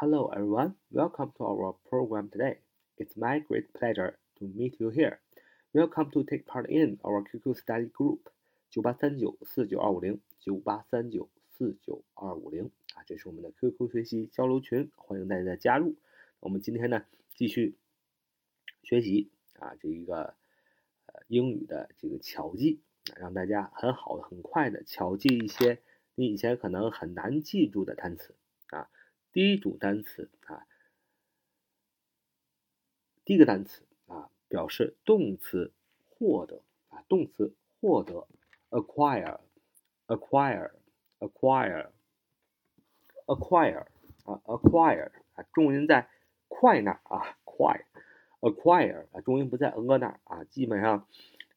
Hello, everyone. Welcome to our program today. It's my great pleasure to meet you here. Welcome to take part in our QQ study group 九八三九四九二五零九八三九四九二五零啊，这是我们的 QQ 学习交流群，欢迎大家的加入。我们今天呢，继续学习啊，这一个呃英语的这个巧记，让大家很好的、很快的巧记一些你以前可能很难记住的单词。第一组单词啊，第一个单词啊，表示动词获得啊，动词获得，acquire，acquire，acquire，acquire 啊，acquire 啊，重音在快那儿啊，快，acquire 啊，重音不在 a 那儿啊，基本上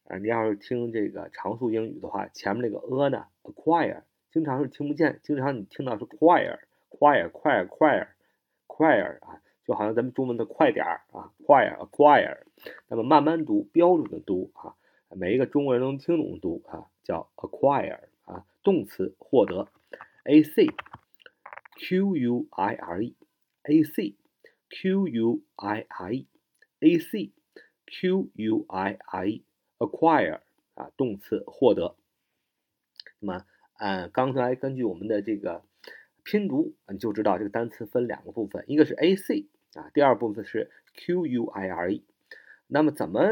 啊，你要是听这个常速英语的话，前面那个 a 呢，acquire 经常是听不见，经常你听到是 quire。快快快快啊，就好像咱们中文的快点儿啊，快 acquire。那么慢慢读，标准的读啊，每一个中国人都能听懂读啊，叫 acquire 啊，动词获得，a c q u i r e，a c q u i r e，a c q u i r e，acquire 啊，动词获得。那么嗯刚才根据我们的这个。拼读你就知道这个单词分两个部分，一个是 a c 啊，第二部分是 q u i r e。那么怎么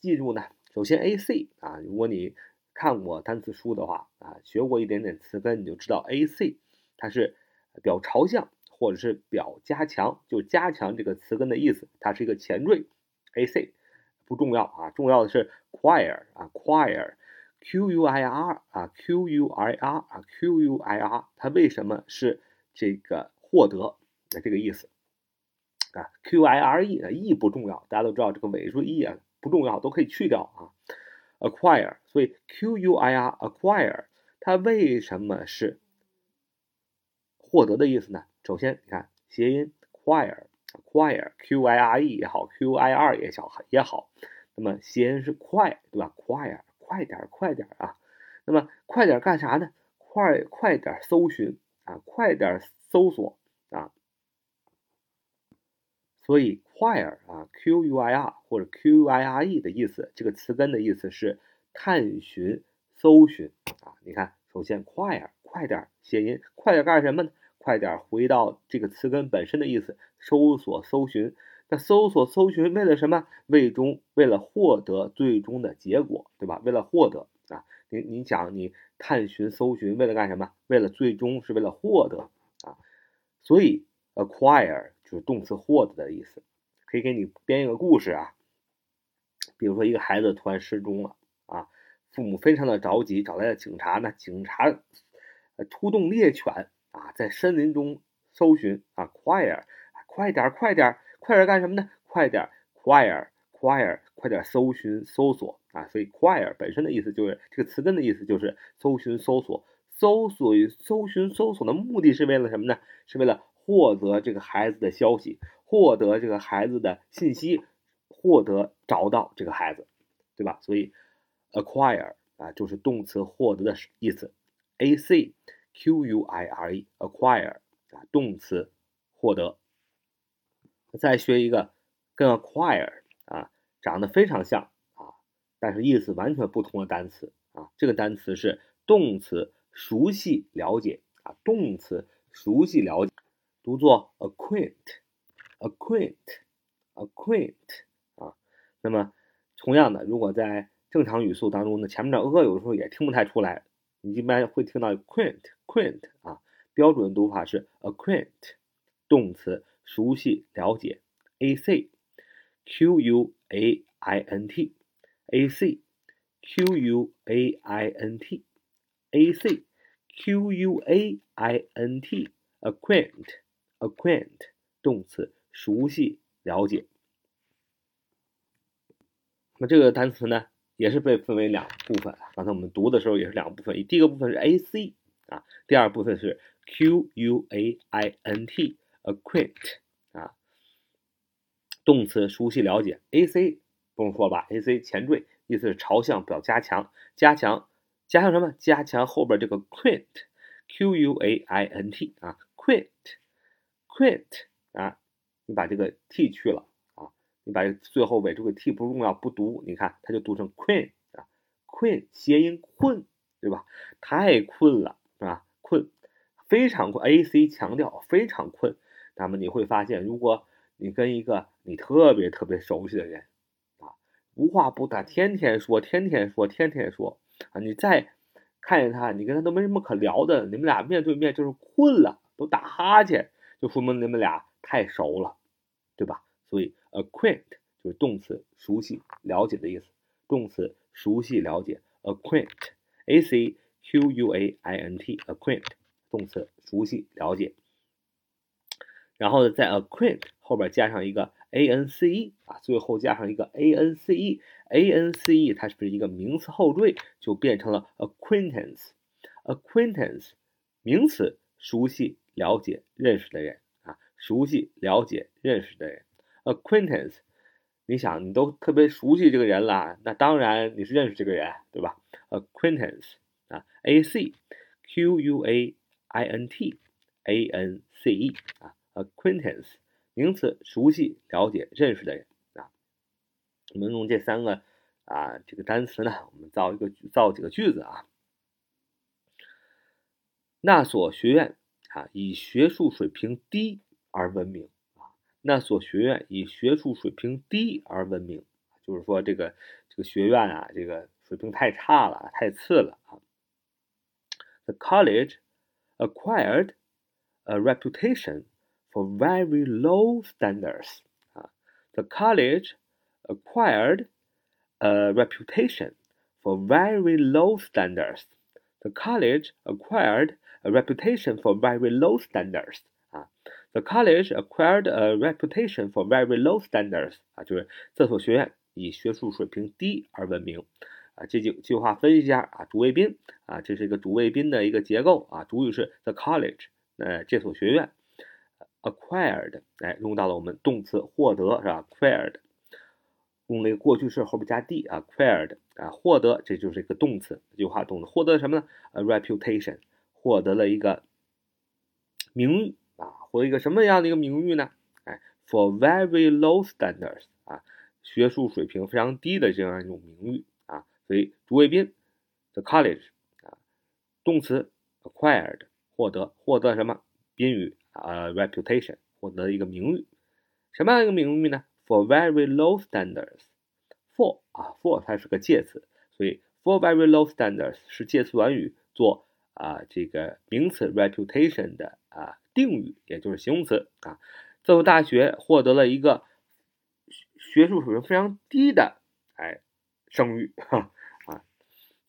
记住呢？首先 a c 啊，如果你看过单词书的话啊，学过一点点词根，你就知道 a c 它是表朝向或者是表加强，就加强这个词根的意思，它是一个前缀。a c 不重要啊，重要的是 quire 啊，quire。Q U I R 啊，Q U I R 啊，Q U I R，它为什么是这个获得的这个意思啊？Q I R E 啊，E 不重要，大家都知道这个尾数 E 啊不重要，都可以去掉啊。Acquire，所以 Q U I R acquire，它为什么是获得的意思呢？首先你看谐音 acquire，acquire，Q I R E 也好，Q I R 也小也好，那么谐音是快，对吧？quire。快点，快点啊！那么快点干啥呢？快快点搜寻啊！快点搜索啊！所以 quire 啊，q u i r 或者 q-u-i-r-e 的意思，这个词根的意思是探寻、搜寻啊。你看，首先 quire 快点谐音，快点干什么呢？快点回到这个词根本身的意思，搜索、搜寻。那搜索、搜寻为了什么？为终为了获得最终的结果，对吧？为了获得啊，你你讲你探寻、搜寻为了干什么？为了最终是为了获得啊。所以 acquire 就是动词获得的意思。可以给你编一个故事啊，比如说一个孩子突然失踪了啊，父母非常的着急，找来了警察呢，警察出动猎犬啊，在森林中搜寻啊，acquire，快点，快点。快点干什么呢？快点，quire，quire，快点搜寻搜索啊！所以 quire 本身的意思就是这个词根的意思就是搜寻搜索，搜索与搜寻搜索的目的是为了什么呢？是为了获得这个孩子的消息，获得这个孩子的信息，获得找到这个孩子，对吧？所以 acquire 啊就是动词获得的意思，a c q u i r e，acquire 啊动词获得。再学一个跟 acquire 啊长得非常像啊，但是意思完全不同的单词啊。这个单词是动词熟悉了解啊，动词熟悉了解，读作 acquaint，acquaint，acquaint 啊。那么同样的，如果在正常语速当中呢，前面的 a 有时候也听不太出来，你一般会听到 quaint，quaint 啊。标准读法是 acquaint，动词。熟悉了解，a c q u a i n t a c q u a i n t a c q u a i n t acquaint acquaint 动词熟悉了解。那这个单词呢，也是被分为两部分。刚才我们读的时候也是两部分，第一个部分是 a c 啊，第二部分是 q u a i n t。Acquaint 啊，动词熟悉了解，ac 不用说吧，ac 前缀意思是朝向表加强，加强加强什么？加强后边这个 quaint，q u a i n t 啊，quaint，quaint 啊，你把这个 t 去了啊，你把最后尾这个 t 不重要不读，你看它就读成 queen 啊，queen 谐音困，对吧？太困了，是吧？困，非常困，a c 强调非常困。那么你会发现，如果你跟一个你特别特别熟悉的人啊，无话不谈，天天说，天天说，天天说啊，你再看见他，你跟他都没什么可聊的，你们俩面对面就是困了，都打哈欠，就说明你们俩太熟了，对吧？所以 acquaint 就是动词，熟悉、了解的意思。动词熟悉、了解，acquaint，a c q u a i n t，acquaint，动词熟悉、了解。然后呢，在 acquaint 后边加上一个 a n c e 啊，最后加上一个 a n c e，a n c e 它是不是一个名词后缀，就变成了 acquaintance。acquaintance 名词，熟悉、了解、认识的人啊，熟悉、了解、认识的人。acquaintance，你想，你都特别熟悉这个人了，那当然你是认识这个人，对吧？acquaintance 啊，a c q u a i n t a n c e 啊。Acquaintance 名词，熟悉、了解、认识的人啊。我们用这三个啊这个单词呢，我们造一个造几个句子啊。那所学院啊以学术水平低而闻名啊。那所学院以学术水平低而闻名，就是说这个这个学院啊，这个水平太差了，太次了啊。The college acquired a reputation. for very low standards. Uh, the college acquired a reputation for very low standards. The college acquired a reputation for very low standards. 啊，the college acquired a reputation for very low standards. 啊，就是这所学院以学术水平低而闻名。啊，这句这句话分析一下啊，主谓宾啊，这是一个主谓宾的一个结构啊，主语是 the college，呃，这所学院 acquired，哎，用到了我们动词获得是吧？acquired，用那个过去式后边加 d 啊，acquired 啊，获得，这就是一个动词。这句话动词获得什么呢？a reputation，获得了一个名誉啊，获得一个什么样的一个名誉呢？哎，for very low standards 啊，学术水平非常低的这样一种名誉啊。所以主谓宾 the college 啊，动词 acquired 获得，获得什么？宾语。啊，reputation 获得一个名誉，什么样一个名誉呢？For very low standards，for 啊，for 它是个介词，所以 for very low standards 是介词短语做啊这个名词 reputation 的啊定语，也就是形容词啊。这所大学获得了一个学术水平非常低的哎声誉哈啊，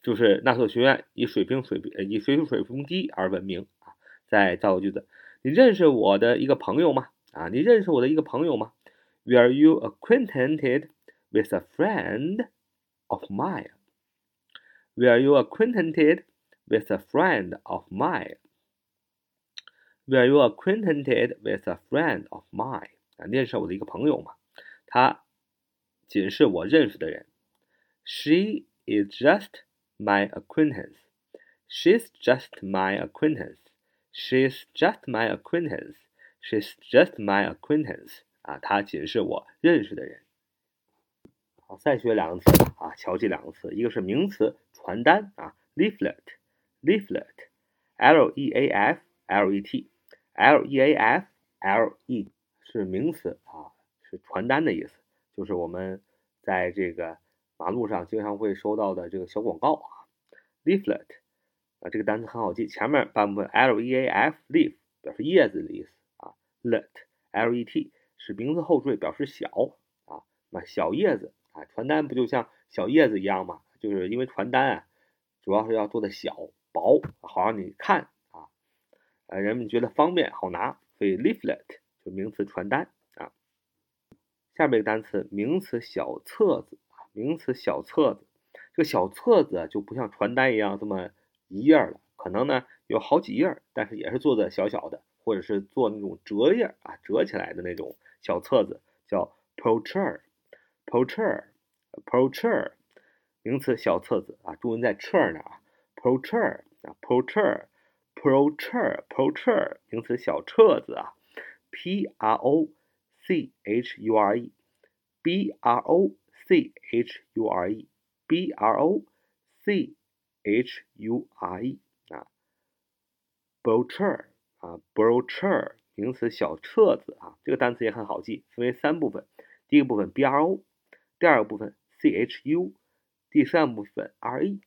就是那所学院以水平水平以学术水平低而闻名啊。再造个句子。你认识我的一个朋友吗？啊，你认识我的一个朋友吗？Were you acquainted with a friend of mine? Were you acquainted with a friend of mine? Were you acquainted with a friend of mine? 啊，认识我的一个朋友吗？他仅是我认识的人。She is just my acquaintance. She's just my acquaintance. She's just my acquaintance. She's just my acquaintance. 啊，她仅是我认识的人。好，再学两个词啊，瞧这两个词，一个是名词传单啊，leaflet，leaflet，l e a f l e t，l e a f l e 是名词啊，是传单的意思，就是我们在这个马路上经常会收到的这个小广告啊，leaflet。啊，这个单词很好记，前面半部分 l e a f leaf 表示叶子的意思啊，let l e t 是名词后缀，表示小啊，那小叶子啊，传单不就像小叶子一样吗？就是因为传单啊，主要是要做的小薄，好让你看啊，呃，人们觉得方便好拿，所以 leaflet 就名词传单啊。下面一个单词名词小册子啊，名词小册子，这个小册子就不像传单一样这么。一页了，可能呢有好几页，但是也是做的小小的，或者是做那种折页啊，折起来的那种小册子，叫 brochure，brochure，brochure，名词小册子啊，重音在 cher 呢啊，brochure 啊，brochure，brochure，brochure，名词小册子啊 P R O C H U R E，B R O C H U R E，B R O C H U R E 啊，brochure 啊，brochure 名词小册子啊，这个单词也很好记，分为三部分，第一个部分 B R O，第二个部分 C H U，第三部分 R E。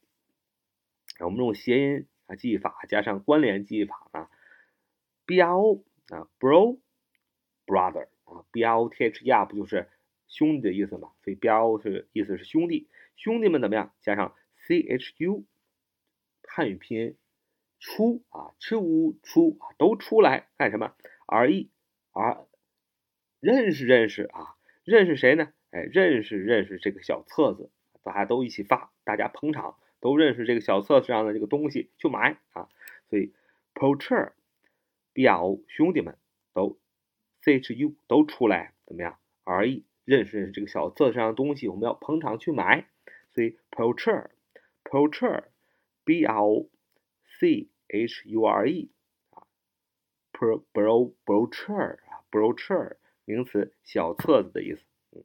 我们用谐音啊记忆法加上关联记忆法啊，B R O 啊，bro brother 啊，B R O T H E R 不就是兄弟的意思嘛？所以 B R O 是意思是兄弟，兄弟们怎么样？加上 C H U 汉语拼音出啊，出出啊，都出来干什么？R E R 认识认识啊，认识谁呢？哎，认识认识这个小册子，大家都一起发，大家捧场。都认识这个小册子上的这个东西，去买啊！所以 p o c h e r B R O 兄弟们都 C H U 都出来怎么样？R E 认识认识这个小册子上的东西，我们要捧场去买。所以 p o c h e r p o c h e r B R O C H U R E 啊，pro bro brochure 啊，brochure 名词小册子的意思。嗯，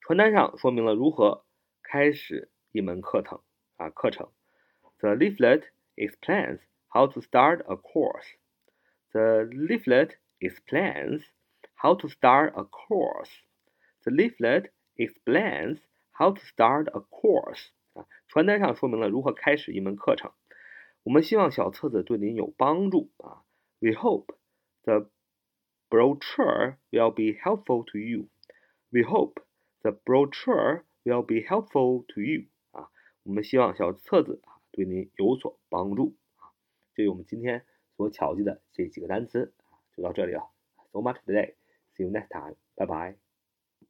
传单上说明了如何开始。一门课程啊，课程。The leaflet explains how to start a course. The leaflet explains how to start a course. The leaflet explains how to start a course. 传单上说明了如何开始一门课程。我们希望小册子对您有帮助啊。We hope the brochure will be helpful to you. We hope the brochure will be helpful to you. 啊我们希望小册子啊对您有所帮助啊。这是我们今天所巧记的这几个单词啊，就到这里了。So much today. See you next time. Bye bye.